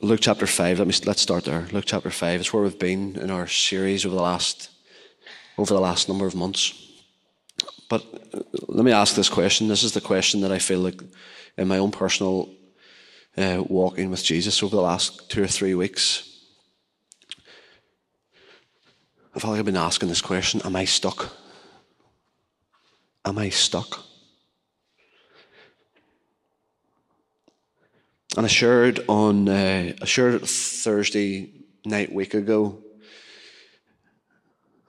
Luke chapter 5, let me, let's start there. Luke chapter 5 is where we've been in our series over the last, over the last number of months. But uh, let me ask this question. This is the question that I feel like in my own personal uh, walking with Jesus over the last two or three weeks. I feel like I've been asking this question Am I stuck? Am I stuck? And I shared on uh, I shared Thursday night week ago.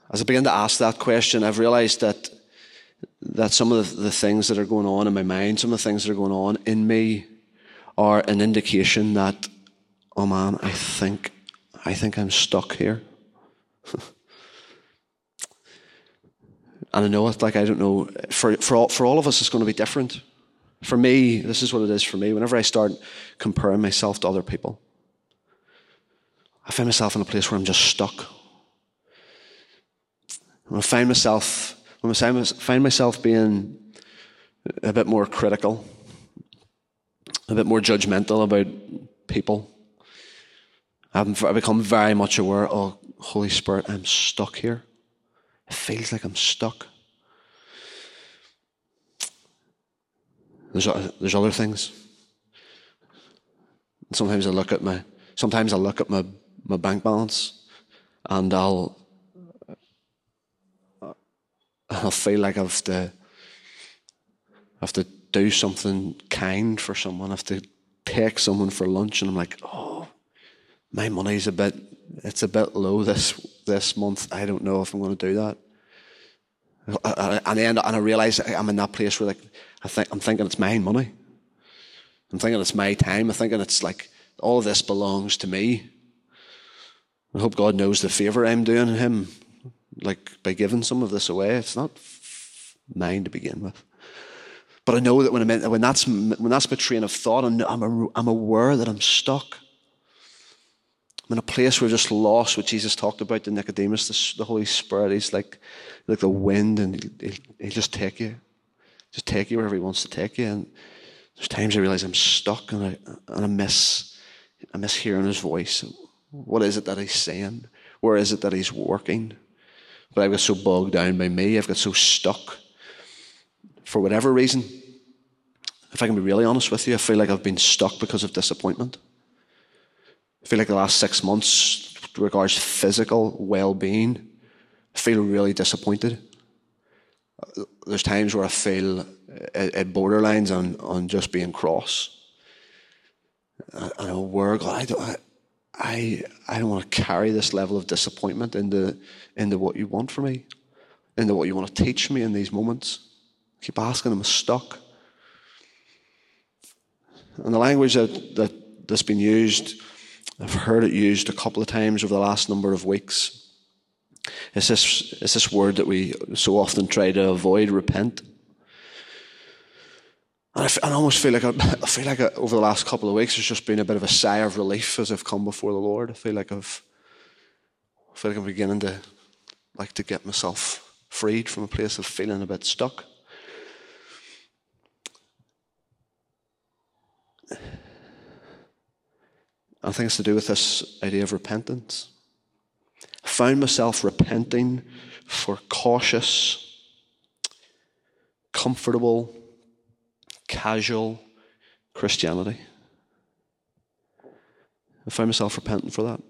As I began to ask that question, I've realized that that some of the, the things that are going on in my mind, some of the things that are going on in me, are an indication that, oh man, I think I think I'm stuck here. and I know it like I don't know for for all, for all of us it's going to be different. For me, this is what it is for me. Whenever I start comparing myself to other people, I find myself in a place where I'm just stuck. When I find myself, when I find myself being a bit more critical, a bit more judgmental about people, I've become very much aware, oh, Holy Spirit, I'm stuck here. It feels like I'm stuck. There's, there's other things. Sometimes I look at my sometimes I look at my, my bank balance and I'll I'll feel like I've to I have to do something kind for someone, I have to take someone for lunch and I'm like, oh my money's a bit it's a bit low this this month. I don't know if I'm going to do that. And then and I realize I'm in that place where like I think I'm thinking it's my money. I'm thinking it's my time. I'm thinking it's like all this belongs to me. I hope God knows the favor I'm doing him, like by giving some of this away. It's not mine to begin with. But I know that when, I'm when, that's, when that's my train of thought, I'm, I'm, I'm aware that I'm stuck. I'm in a place where I'm just lost what Jesus talked about to Nicodemus, the, the Holy Spirit. He's like, like the wind, and he'll, he'll just take you, just take you wherever he wants to take you. And there's times I realize I'm stuck, and I, and I miss, I miss hearing his voice. What is it that he's saying? Where is it that he's working? But I've got so bogged down by me. I've got so stuck for whatever reason. If I can be really honest with you, I feel like I've been stuck because of disappointment. I feel like the last six months, regards physical well-being, I feel really disappointed. There's times where I feel uh, at borderlines on, on just being cross. I know where God, I don't, I, I don't want to carry this level of disappointment into, into what you want for me, into what you want to teach me in these moments. I keep asking, I'm stuck. And the language that, that, that's been used I've heard it used a couple of times over the last number of weeks. It's this, it's this word that we so often try to avoid, repent. And I, almost feel like I, I feel like I, over the last couple of weeks, there's just been a bit of a sigh of relief as I've come before the Lord. I feel like I've, I feel like I'm beginning to like to get myself freed from a place of feeling a bit stuck. I think it's to do with this idea of repentance. Found myself repenting for cautious, comfortable, casual Christianity. I found myself repenting for that.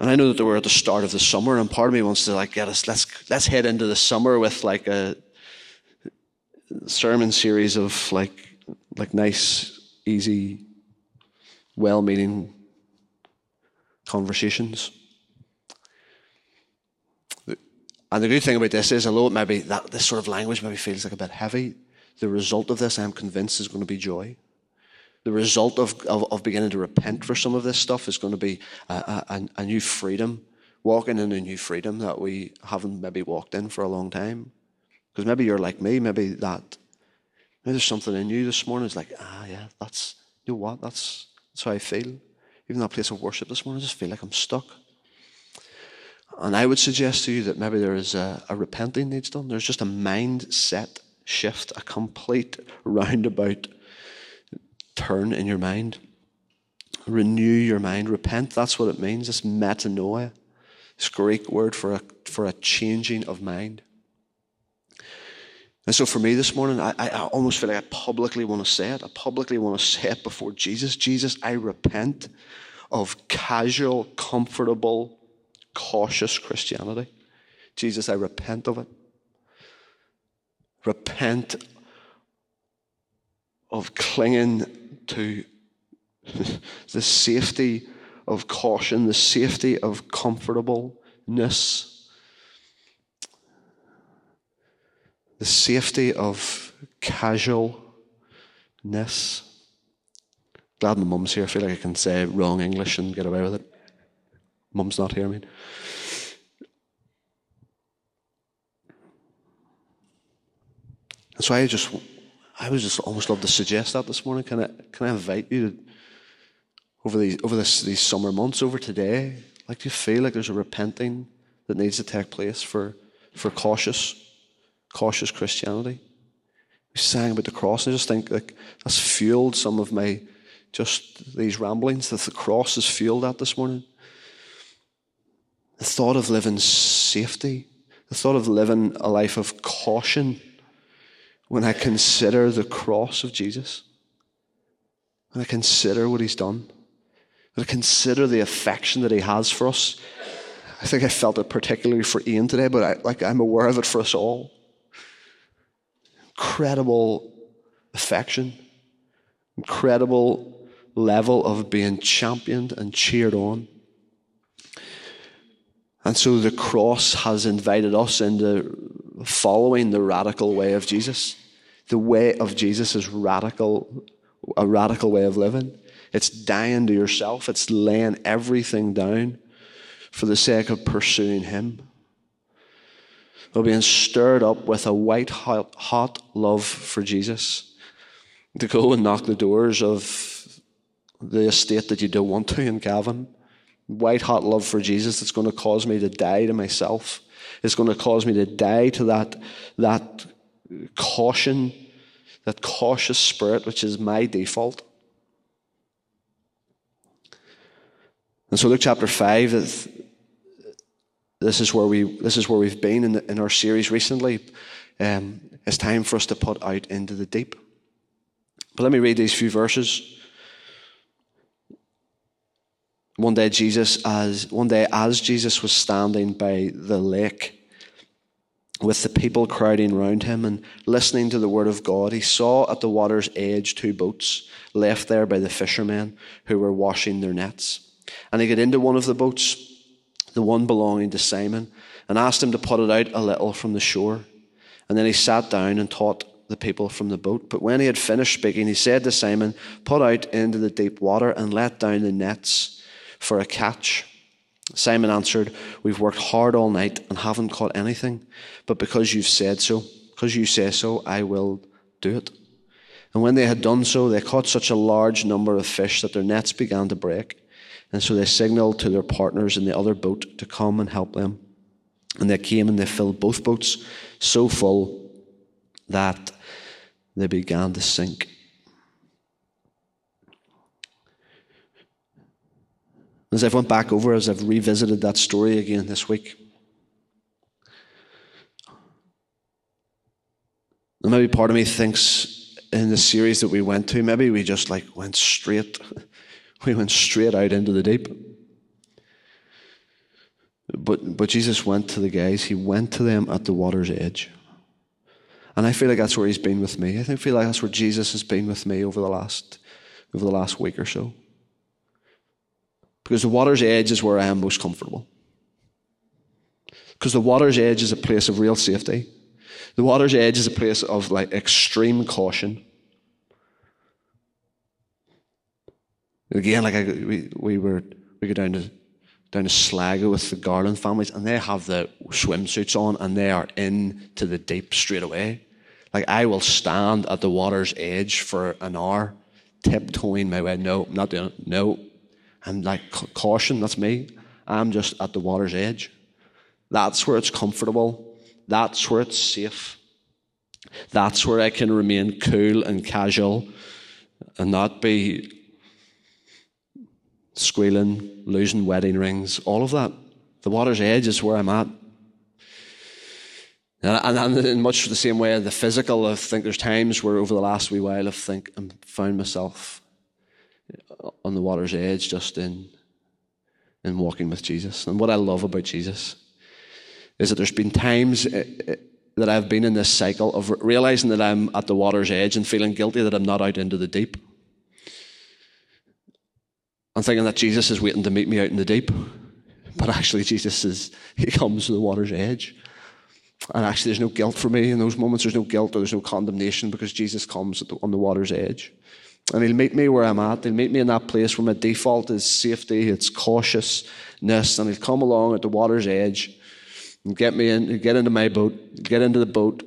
And I know that we're at the start of the summer, and part of me wants to like get us. Let's let's head into the summer with like a sermon series of like like nice, easy well meaning conversations. And the good thing about this is, although it maybe that this sort of language maybe feels like a bit heavy, the result of this, I'm convinced, is going to be joy. The result of, of, of beginning to repent for some of this stuff is going to be a, a, a new freedom, walking in a new freedom that we haven't maybe walked in for a long time. Because maybe you're like me, maybe that, maybe there's something in you this morning. It's like, ah, yeah, that's, you know what, that's, that's how I feel. Even that place of worship this morning, I just feel like I'm stuck. And I would suggest to you that maybe there is a, a repenting needs done. There's just a mindset shift, a complete roundabout turn in your mind. Renew your mind. Repent, that's what it means. It's metanoia. This Greek word for a, for a changing of mind. And so for me this morning, I, I almost feel like I publicly want to say it. I publicly want to say it before Jesus. Jesus, I repent of casual, comfortable, cautious Christianity. Jesus, I repent of it. Repent of clinging to the safety of caution, the safety of comfortableness, the safety of casualness. Glad my mum's here. I feel like I can say wrong English and get away with it. Mum's not here, I mean. And so I just, I was just almost love to suggest that this morning. Can I, can I invite you to, over these, over this, these summer months, over today, like do you feel like there's a repenting that needs to take place for, for cautious, cautious Christianity? We sang about the cross, and I just think like that's fueled some of my just these ramblings. That the cross has fueled at this morning. The thought of living safety, the thought of living a life of caution when I consider the cross of Jesus, when I consider what he's done, when I consider the affection that he has for us. I think I felt it particularly for Ian today, but I, like I'm aware of it for us all. Incredible affection, incredible level of being championed and cheered on. And so the cross has invited us into following the radical way of Jesus. The way of Jesus is radical, a radical way of living. It's dying to yourself. It's laying everything down for the sake of pursuing Him. Or being stirred up with a white hot, hot love for Jesus. To go and knock the doors of the estate that you don't want to in Cavan white hot love for Jesus that's going to cause me to die to myself. It's going to cause me to die to that, that caution, that cautious spirit, which is my default. And so Luke chapter 5, this is where, we, this is where we've been in, the, in our series recently. Um, it's time for us to put out into the deep. But let me read these few verses. One day, Jesus, as one day, as Jesus was standing by the lake, with the people crowding round him and listening to the word of God, he saw at the water's edge two boats left there by the fishermen who were washing their nets. And he got into one of the boats, the one belonging to Simon, and asked him to put it out a little from the shore. And then he sat down and taught the people from the boat. But when he had finished speaking, he said to Simon, Put out into the deep water and let down the nets for a catch. Simon answered, We've worked hard all night and haven't caught anything, but because you've said so, because you say so, I will do it. And when they had done so, they caught such a large number of fish that their nets began to break. And so they signaled to their partners in the other boat to come and help them. And they came and they filled both boats so full that they began to sink. As I've went back over, as I've revisited that story again this week, and maybe part of me thinks in the series that we went to, maybe we just like went straight, we went straight out into the deep. But, but Jesus went to the guys, he went to them at the water's edge. And I feel like that's where he's been with me. I think, feel like that's where Jesus has been with me over the last, over the last week or so. Because the water's edge is where I am most comfortable. Because the water's edge is a place of real safety. The water's edge is a place of like extreme caution. Again, like I, we, we were we go down to down to Sligo with the Garland families, and they have the swimsuits on, and they are in to the deep straight away. Like I will stand at the water's edge for an hour, tiptoeing my way. No, not doing it. No, I'm like, caution, that's me. I'm just at the water's edge. That's where it's comfortable. That's where it's safe. That's where I can remain cool and casual and not be squealing, losing wedding rings, all of that. The water's edge is where I'm at. And, and in much the same way, the physical, I think there's times where over the last wee while I've think I've found myself on the water's edge just in in walking with Jesus. And what I love about Jesus is that there's been times eh, eh, that I've been in this cycle of realizing that I'm at the water's edge and feeling guilty that I'm not out into the deep. I'm thinking that Jesus is waiting to meet me out in the deep. But actually, Jesus is, he comes to the water's edge. And actually, there's no guilt for me in those moments. There's no guilt or there's no condemnation because Jesus comes the, on the water's edge. And he'll meet me where I'm at. He'll meet me in that place where my default is safety, it's cautiousness. And he'll come along at the water's edge and get me in, get into my boat, get into the boat.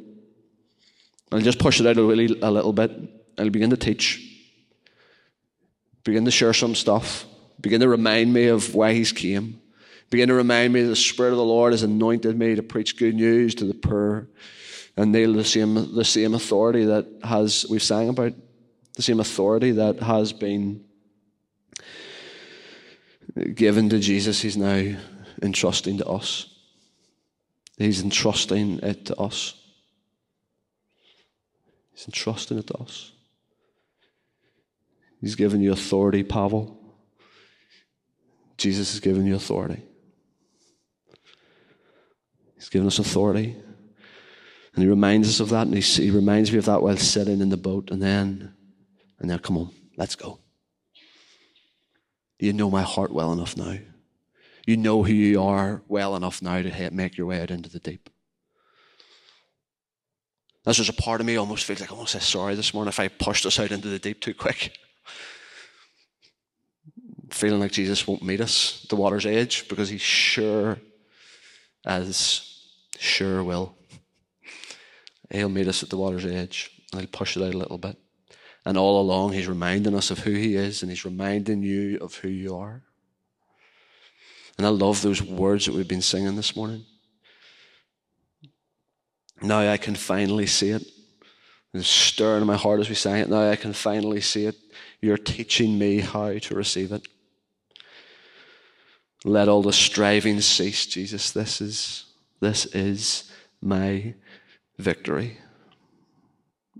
And just push it out a, really, a little bit. I'll begin to teach, begin to share some stuff, begin to remind me of why he's came, begin to remind me that the Spirit of the Lord has anointed me to preach good news to the poor and nail the same, the same authority that has, we've sang about the same authority that has been given to Jesus, he's now entrusting to us. He's entrusting it to us. He's entrusting it to us. He's given you authority, Pavel. Jesus has given you authority. He's given us authority. And he reminds us of that, and he, he reminds me of that while sitting in the boat, and then and they'll come on, let's go. You know my heart well enough now. You know who you are well enough now to make your way out into the deep. That's just a part of me almost feels like I want to say sorry this morning if I pushed us out into the deep too quick. Feeling like Jesus won't meet us at the water's edge because he sure as sure will. He'll meet us at the water's edge and he'll push it out a little bit. And all along, He's reminding us of who He is and He's reminding you of who you are. And I love those words that we've been singing this morning. Now I can finally see it. It's stirring in my heart as we sang it. Now I can finally see it. You're teaching me how to receive it. Let all the striving cease, Jesus. This is, this is my victory.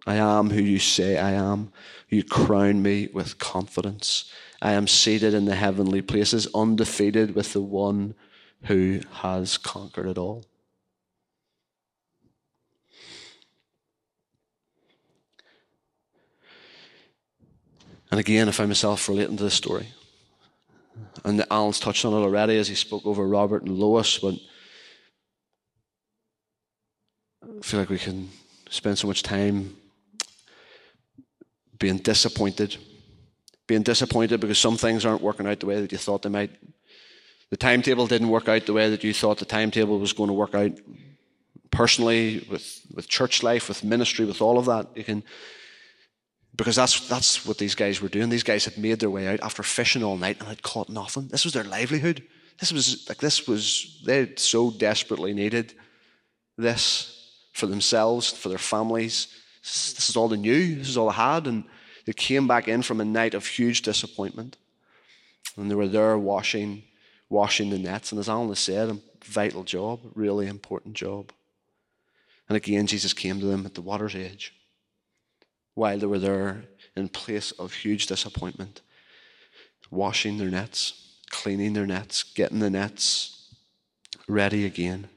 I am who you say I am. You crown me with confidence. I am seated in the heavenly places, undefeated with the one who has conquered it all. And again, I find myself relating to this story. And Alan's touched on it already as he spoke over Robert and Lois, but I feel like we can spend so much time being disappointed. Being disappointed because some things aren't working out the way that you thought they might. The timetable didn't work out the way that you thought the timetable was going to work out. Personally, with, with church life, with ministry, with all of that, you can because that's that's what these guys were doing. These guys had made their way out after fishing all night and had caught nothing. This was their livelihood. This was like this was they so desperately needed this for themselves, for their families, this is all they knew. This is all they had. And they came back in from a night of huge disappointment. And they were there washing, washing the nets. And as Alan said, a vital job, really important job. And again, Jesus came to them at the water's edge while they were there in place of huge disappointment, washing their nets, cleaning their nets, getting the nets ready again.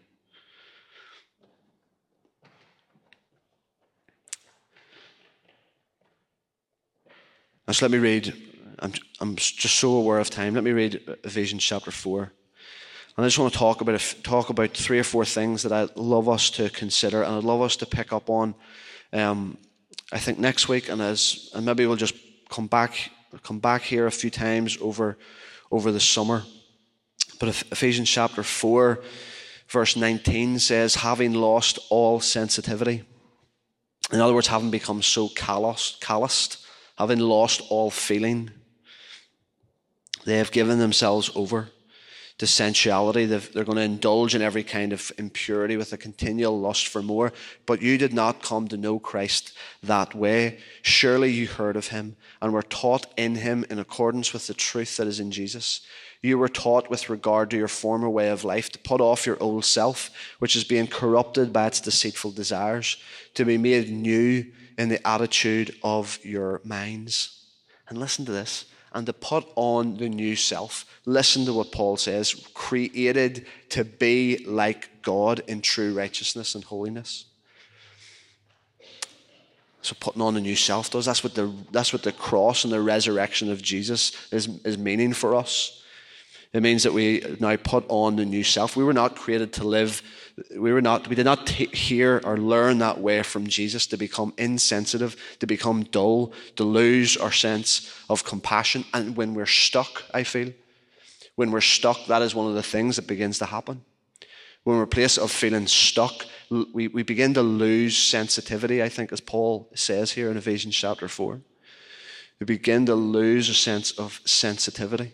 And so let me read, I'm, I'm just so aware of time. Let me read Ephesians chapter 4. And I just want to talk about, talk about three or four things that I'd love us to consider and I'd love us to pick up on, um, I think, next week. And, as, and maybe we'll just come back, come back here a few times over, over the summer. But Ephesians chapter 4, verse 19 says, having lost all sensitivity. In other words, having become so calloused, calloused having lost all feeling, they have given themselves over to sensuality. They're going to indulge in every kind of impurity with a continual lust for more. But you did not come to know Christ that way. Surely you heard of him and were taught in him in accordance with the truth that is in Jesus. You were taught with regard to your former way of life to put off your old self, which is being corrupted by its deceitful desires, to be made new in the attitude of your minds. And listen to this and to put on the new self. Listen to what Paul says created to be like God in true righteousness and holiness. So putting on the new self does. That's what the, that's what the cross and the resurrection of Jesus is, is meaning for us. It means that we now put on the new self. We were not created to live, we were not, we did not t- hear or learn that way from Jesus to become insensitive, to become dull, to lose our sense of compassion. And when we're stuck, I feel, when we're stuck, that is one of the things that begins to happen. When we're a of feeling stuck, we, we begin to lose sensitivity, I think, as Paul says here in Ephesians chapter 4. We begin to lose a sense of sensitivity.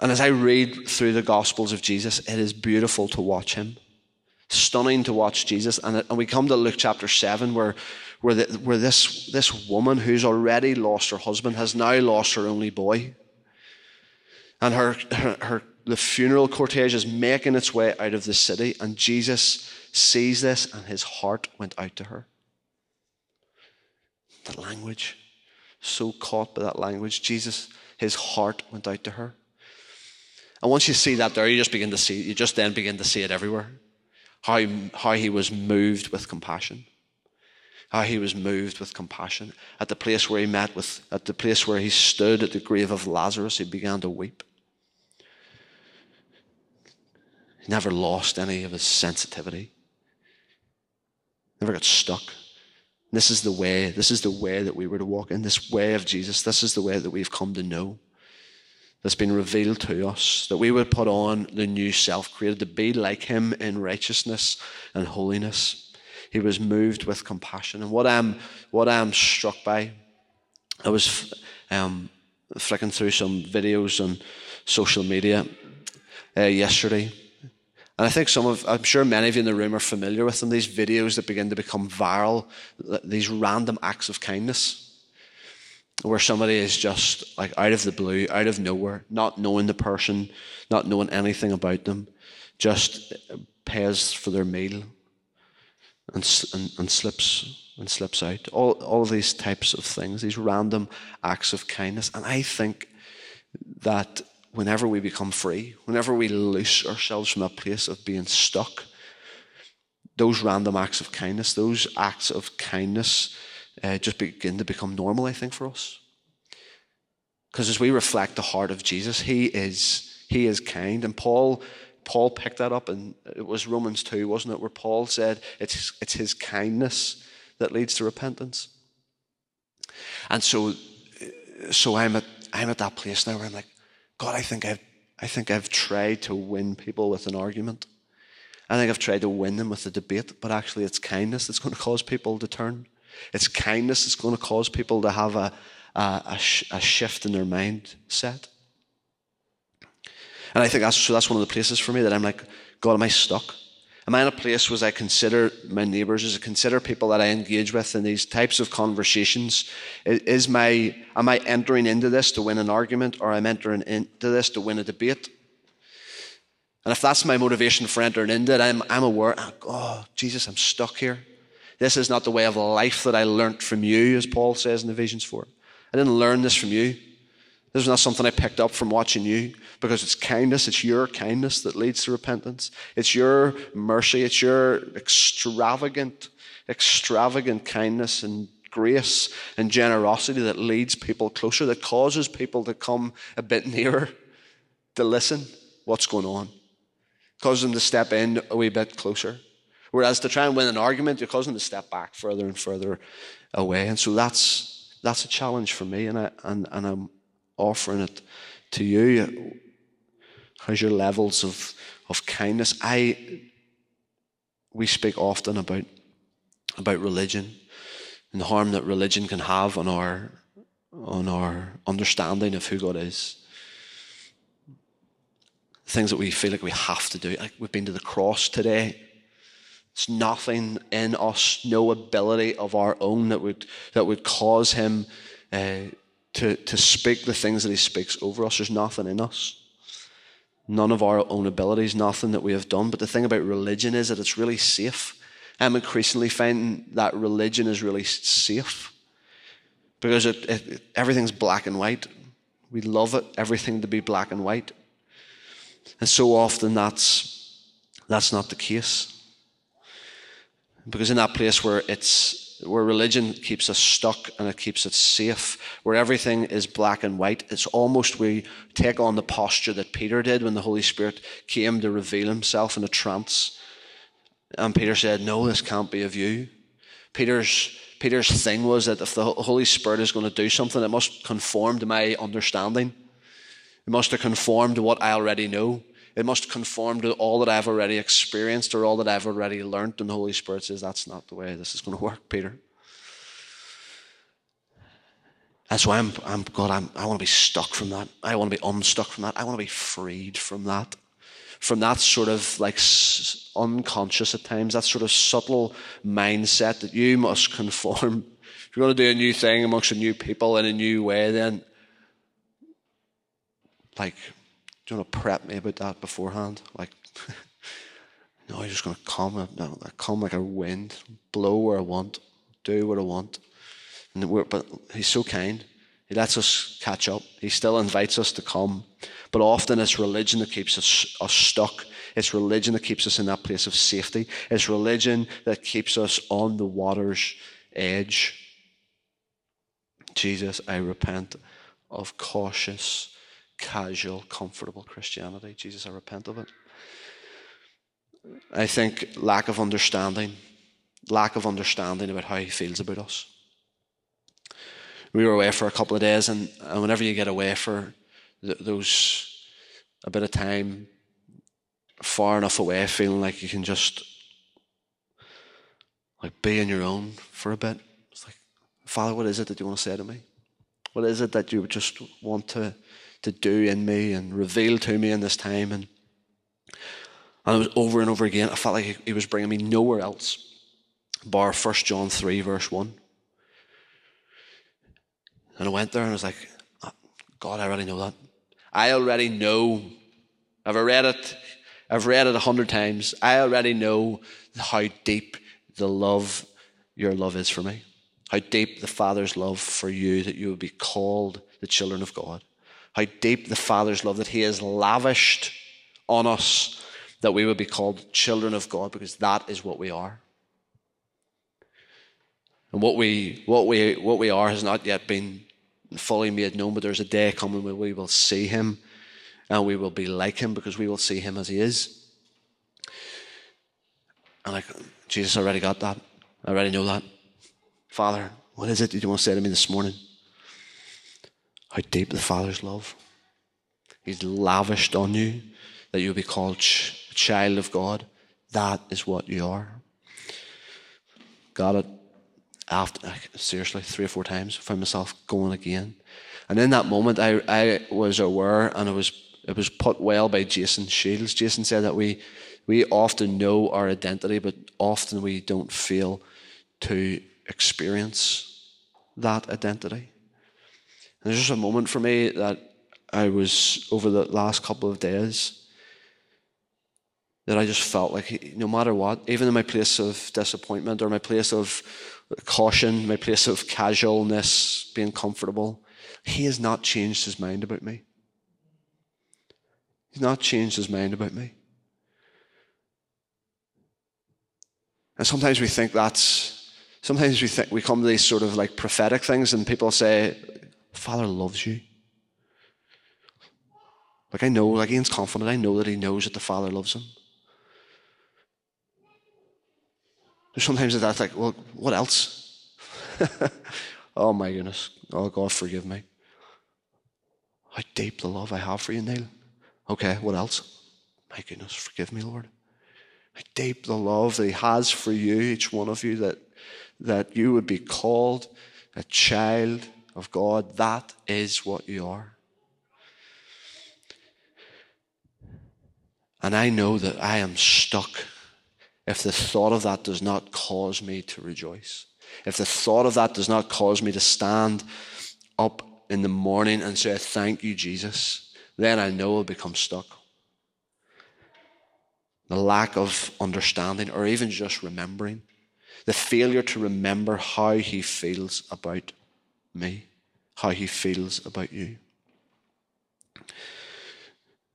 And as I read through the Gospels of Jesus, it is beautiful to watch him. Stunning to watch Jesus. And, and we come to Luke chapter 7, where, where, the, where this, this woman who's already lost her husband has now lost her only boy. And her, her, her, the funeral cortege is making its way out of the city, and Jesus sees this, and his heart went out to her. The language, so caught by that language. Jesus, his heart went out to her. And once you see that there, you just begin to see, you just then begin to see it everywhere. How, how he was moved with compassion. How he was moved with compassion. At the place where he met with, at the place where he stood at the grave of Lazarus, he began to weep. He never lost any of his sensitivity. Never got stuck. This is the way, this is the way that we were to walk in, this way of Jesus. This is the way that we've come to know that's been revealed to us, that we would put on the new self, created to be like him in righteousness and holiness. He was moved with compassion. And what I'm, what I'm struck by, I was um, flicking through some videos on social media uh, yesterday. And I think some of, I'm sure many of you in the room are familiar with them, these videos that begin to become viral, these random acts of kindness where somebody is just like out of the blue, out of nowhere, not knowing the person, not knowing anything about them, just pays for their meal and, and, and slips and slips out. All, all these types of things, these random acts of kindness. And I think that whenever we become free, whenever we loose ourselves from a place of being stuck, those random acts of kindness, those acts of kindness uh, just begin to become normal, I think, for us. Because as we reflect the heart of Jesus, He is He is kind, and Paul Paul picked that up, and it was Romans two, wasn't it, where Paul said it's it's His kindness that leads to repentance. And so, so I'm at I'm at that place now where I'm like, God, I think I've I think I've tried to win people with an argument. I think I've tried to win them with a debate, but actually it's kindness that's going to cause people to turn. It's kindness that's going to cause people to have a, a, a, a shift in their mindset. And I think that's, so that's one of the places for me that I'm like, God, am I stuck? Am I in a place where I consider my neighbours, as I consider people that I engage with in these types of conversations? Is my, am I entering into this to win an argument or am I entering into this to win a debate? And if that's my motivation for entering into it, I'm, I'm aware, oh, Jesus, I'm stuck here. This is not the way of life that I learnt from you, as Paul says in Ephesians 4. I didn't learn this from you. This is not something I picked up from watching you because it's kindness, it's your kindness that leads to repentance. It's your mercy, it's your extravagant, extravagant kindness and grace and generosity that leads people closer, that causes people to come a bit nearer to listen what's going on, causes them to step in a wee bit closer. Whereas to try and win an argument, you're causing them to step back further and further away. And so that's, that's a challenge for me, and, I, and, and I'm offering it to you. How's your levels of, of kindness? I, we speak often about, about religion and the harm that religion can have on our, on our understanding of who God is. things that we feel like we have to do. Like we've been to the cross today. It's nothing in us, no ability of our own that would that would cause him uh, to to speak the things that he speaks over us. There's nothing in us. None of our own abilities, nothing that we have done. But the thing about religion is that it's really safe. I'm increasingly finding that religion is really safe because it, it, everything's black and white. We love it, everything to be black and white. And so often that's, that's not the case. Because in that place where it's where religion keeps us stuck and it keeps us safe, where everything is black and white, it's almost we take on the posture that Peter did when the Holy Spirit came to reveal himself in a trance. And Peter said, No, this can't be of you. Peter's Peter's thing was that if the Holy Spirit is going to do something, it must conform to my understanding. It must have conformed to what I already know. It must conform to all that I've already experienced or all that I've already learned. And the Holy Spirit says, That's not the way this is going to work, Peter. That's why I'm, I'm God, I'm, I want to be stuck from that. I want to be unstuck from that. I want to be freed from that. From that sort of like unconscious at times, that sort of subtle mindset that you must conform. If you're going to do a new thing amongst a new people in a new way, then like you want to prep me about that beforehand? Like, no, you're just going to come. No, I come like a wind, blow where I want, do what I want. And but he's so kind. He lets us catch up. He still invites us to come. But often it's religion that keeps us, us stuck. It's religion that keeps us in that place of safety. It's religion that keeps us on the water's edge. Jesus, I repent of cautious casual, comfortable Christianity. Jesus, I repent of it. I think lack of understanding, lack of understanding about how he feels about us. We were away for a couple of days, and, and whenever you get away for th- those a bit of time, far enough away, feeling like you can just like be on your own for a bit. It's like, Father, what is it that you want to say to me? What is it that you just want to to do in me and reveal to me in this time. And, and it was over and over again. I felt like he was bringing me nowhere else bar 1 John 3, verse 1. And I went there and I was like, oh, God, I already know that. I already know. I've read it. I've read it a hundred times. I already know how deep the love, your love is for me. How deep the Father's love for you that you would be called the children of God how deep the Father's love that He has lavished on us that we would be called children of God because that is what we are. And what we, what we, what we are has not yet been fully made known, but there's a day coming when we will see Him and we will be like Him because we will see Him as He is. And like, Jesus already got that. I already know that. Father, what is it that you want to say to me this morning? How deep the Father's love. He's lavished on you that you'll be called ch- a child of God. That is what you are. Got it after seriously three or four times. Found myself going again, and in that moment, I I was aware, and it was it was put well by Jason Shields. Jason said that we we often know our identity, but often we don't feel to experience that identity. And there's just a moment for me that I was over the last couple of days that I just felt like no matter what, even in my place of disappointment or my place of caution, my place of casualness, being comfortable, he has not changed his mind about me. He's not changed his mind about me. And sometimes we think that's, sometimes we think we come to these sort of like prophetic things and people say, Father loves you. Like I know, like Ian's confident, I know that he knows that the Father loves him. There's sometimes that's like, well, what else? oh my goodness. Oh God, forgive me. How deep the love I have for you, Neil. Okay, what else? My goodness, forgive me, Lord. How deep the love that He has for you, each one of you, that, that you would be called a child of God. That is what you are. And I know that I am stuck if the thought of that does not cause me to rejoice. If the thought of that does not cause me to stand up in the morning and say, Thank you, Jesus, then I know I'll become stuck. The lack of understanding or even just remembering, the failure to remember how He feels about me, how He feels about you.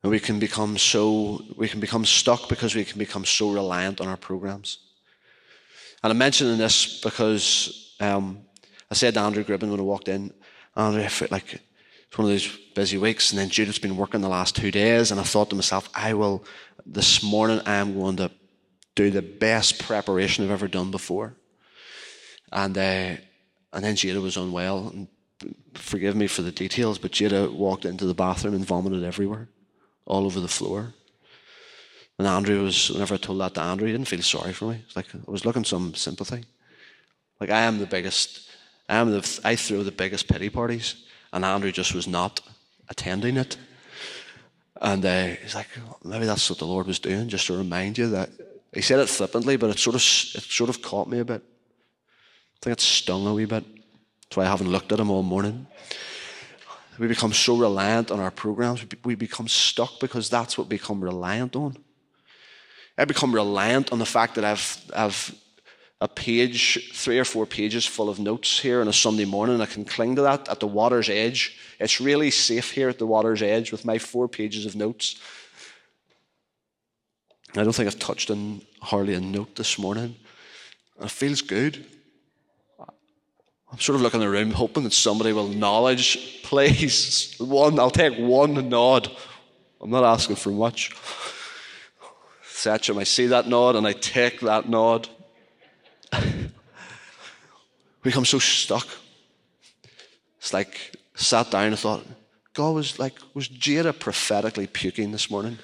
And we can become so, we can become stuck because we can become so reliant on our programs. And I'm mentioning this because um, I said to Andrew Gribben when I walked in, Andrew, I felt like it's one of those busy weeks, and then Judith's been working the last two days, and I thought to myself, I will, this morning, I am going to do the best preparation I've ever done before. And, uh, and then Jada was unwell, and forgive me for the details, but Jada walked into the bathroom and vomited everywhere all over the floor. And Andrew was, whenever I told that to Andrew, he didn't feel sorry for me. It's like I was looking some sympathy. Like I am the biggest, I am the, I throw the biggest pity parties, and Andrew just was not attending it. And uh, he's like, maybe that's what the Lord was doing, just to remind you that. He said it flippantly, but it sort of, it sort of caught me a bit. I think it stung a wee bit. That's why I haven't looked at them all morning. We become so reliant on our programs. We become stuck because that's what we become reliant on. I become reliant on the fact that I've, I've a page, three or four pages full of notes here on a Sunday morning. I can cling to that at the water's edge. It's really safe here at the water's edge with my four pages of notes. I don't think I've touched on hardly a note this morning. It feels good. I'm sort of looking room, hoping that somebody will acknowledge, please. One, I'll take one nod. I'm not asking for much. Satcham, I see that nod and I take that nod. we become so stuck. It's like sat down and thought, God was like, was Jada prophetically puking this morning?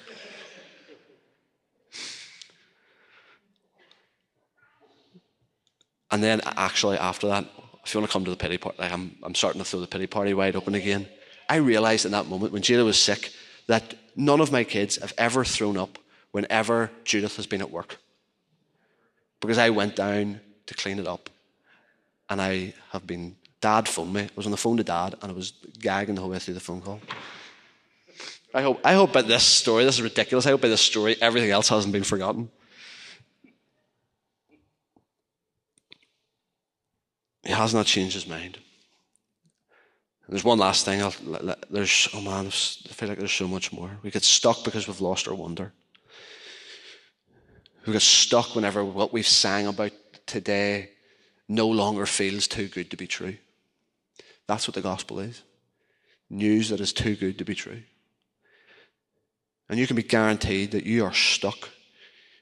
And then actually after that, if you want to come to the pity party, like I'm, I'm starting to throw the pity party wide open again. I realized in that moment when Jada was sick that none of my kids have ever thrown up whenever Judith has been at work. Because I went down to clean it up and I have been, dad phoned me. I was on the phone to dad and I was gagging the whole way through the phone call. I hope, I hope by this story, this is ridiculous, I hope by this story everything else hasn't been forgotten. He has not changed his mind. There's one last thing. I'll, there's oh man, I feel like there's so much more. We get stuck because we've lost our wonder. We get stuck whenever what we've sang about today no longer feels too good to be true. That's what the gospel is. News that is too good to be true. And you can be guaranteed that you are stuck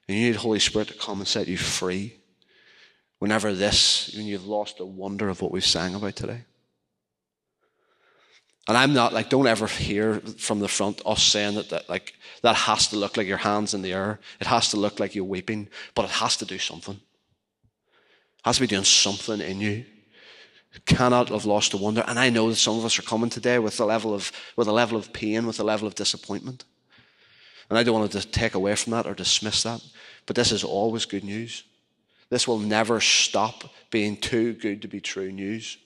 and you need Holy Spirit to come and set you free whenever this, when you've lost the wonder of what we've sang about today. And I'm not like, don't ever hear from the front us saying that, that like that has to look like your hands in the air. It has to look like you're weeping, but it has to do something. It has to be doing something in you. Cannot have lost the wonder. And I know that some of us are coming today with a level of with a level of pain, with a level of disappointment. And I don't want to take away from that or dismiss that. But this is always good news. This will never stop being too good to be true news.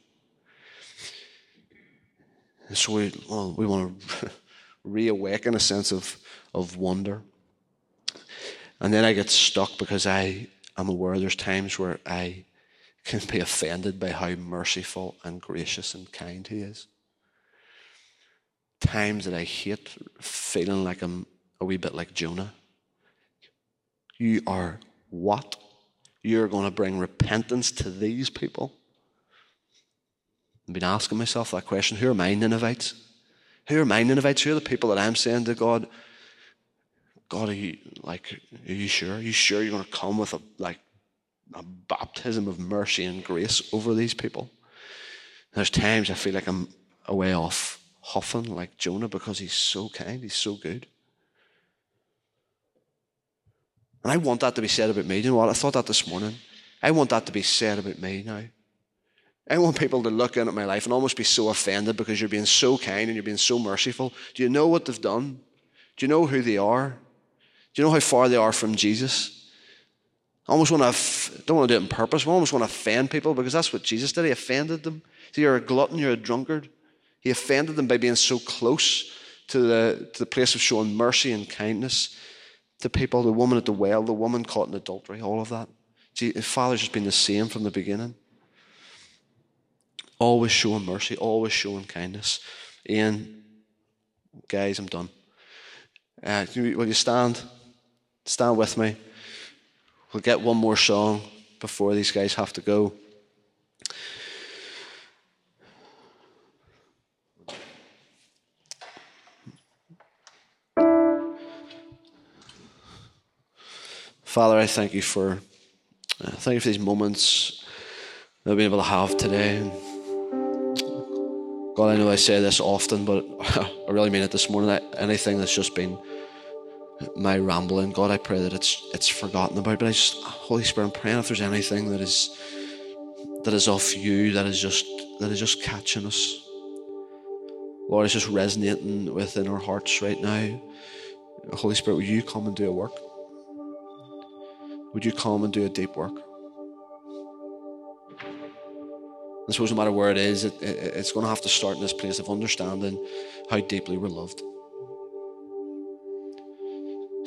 And so we, well, we want to reawaken a sense of, of wonder. And then I get stuck because I am aware there's times where I can be offended by how merciful and gracious and kind He is. Times that I hate feeling like I'm a wee bit like Jonah. You are what? You're going to bring repentance to these people? I've been asking myself that question. Who are my Ninevites? Who are my Ninevites? Who are the people that I'm saying to God, God, are you like, are you sure? Are you sure you're going to come with a like a baptism of mercy and grace over these people? There's times I feel like I'm away off huffing like Jonah because he's so kind, he's so good. And I want that to be said about me. You know what? I thought that this morning. I want that to be said about me now. I want people to look in at my life and almost be so offended because you're being so kind and you're being so merciful. Do you know what they've done? Do you know who they are? Do you know how far they are from Jesus? I almost want to, don't want to do it on purpose. I almost want to offend people because that's what Jesus did. He offended them. So you're a glutton, you're a drunkard. He offended them by being so close to the, to the place of showing mercy and kindness to people, the woman at the well, the woman caught in adultery, all of that. See, the Father's just been the same from the beginning. Always showing mercy, always showing kindness. Ian, guys, I'm done. Uh, will you stand? Stand with me. We'll get one more song before these guys have to go. Father, I thank you for uh, thank you for these moments that we've been able to have today. God, I know I say this often, but I really mean it this morning. Anything that's just been my rambling, God, I pray that it's it's forgotten about. But I just, Holy Spirit, I'm praying if there's anything that is that is off you, that is just that is just catching us. Lord, it's just resonating within our hearts right now. Holy Spirit, will you come and do a work? Would you come and do a deep work? I suppose no matter where it is, it, it, it's going to have to start in this place of understanding how deeply we're loved.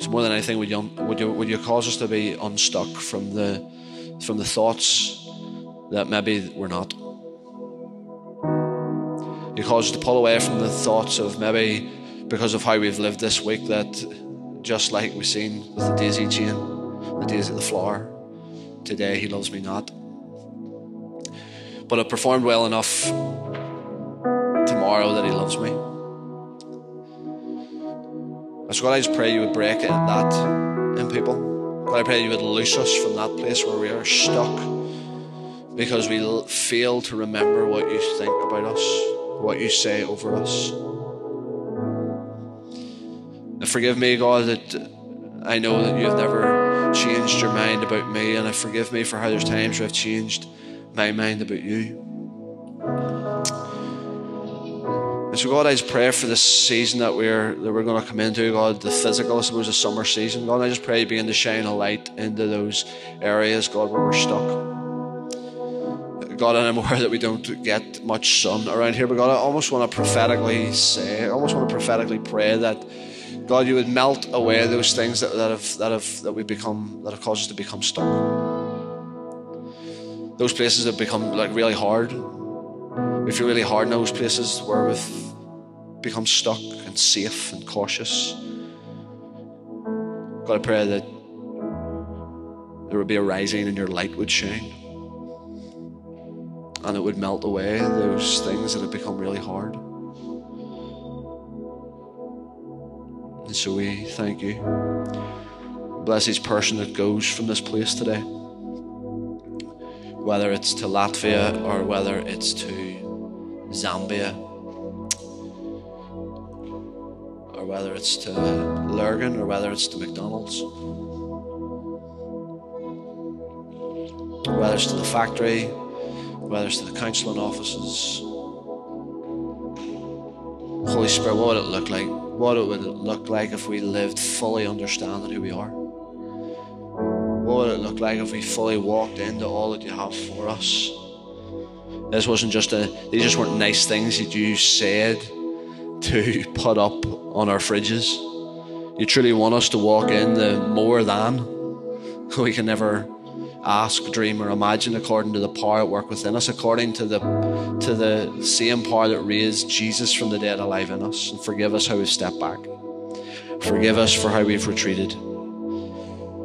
So more than anything, would you, would you, would you cause us to be unstuck from the, from the thoughts that maybe we're not? You cause us to pull away from the thoughts of maybe because of how we've lived this week that just like we've seen with the daisy chain, the days of the flower. Today he loves me not. But I performed well enough tomorrow that he loves me. So God, I just pray you would break that in people. God, I pray you would loose us from that place where we are stuck because we fail to remember what you think about us, what you say over us. And forgive me, God, that I know that you have never changed your mind about me, and I forgive me for how there's times where I've changed my mind about you. And so, God, I just pray for this season that we're that we're going to come into, God, the physical, I suppose, the summer season. God, I just pray you begin to shine a light into those areas, God, where we're stuck. God, and I'm aware that we don't get much sun around here, but God, I almost want to prophetically say, I almost want to prophetically pray that God, you would melt away those things that, that have that have that we become that have caused us to become stuck. Those places have become like really hard. We feel really hard in those places where we've become stuck and safe and cautious. God, I pray that there would be a rising and your light would shine. And it would melt away those things that have become really hard. And so we thank you. Bless each person that goes from this place today. Whether it's to Latvia or whether it's to Zambia or whether it's to Lurgan or whether it's to McDonald's. Whether it's to the factory, whether it's to the counselling offices. Holy Spirit, what would it look like? What would it would look like if we lived fully understanding who we are. What would it look like if we fully walked into all that you have for us? This wasn't just a, these just weren't nice things that you said to put up on our fridges. You truly want us to walk in the more than. We can never ask, dream, or imagine according to the power at work within us, according to the to the same power that raised Jesus from the dead alive in us, and forgive us how we've stepped back. Forgive us for how we've retreated.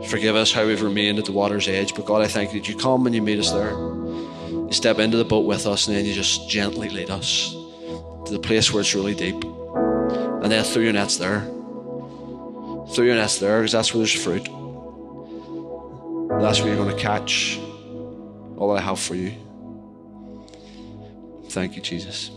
Forgive us how we've remained at the water's edge. But God, I thank you that you come and you meet us there. You step into the boat with us, and then you just gently lead us to the place where it's really deep. And then through your nets there. Through your nets there, because that's where there's fruit. That's where you're going to catch all I have for you. Thank you, Jesus.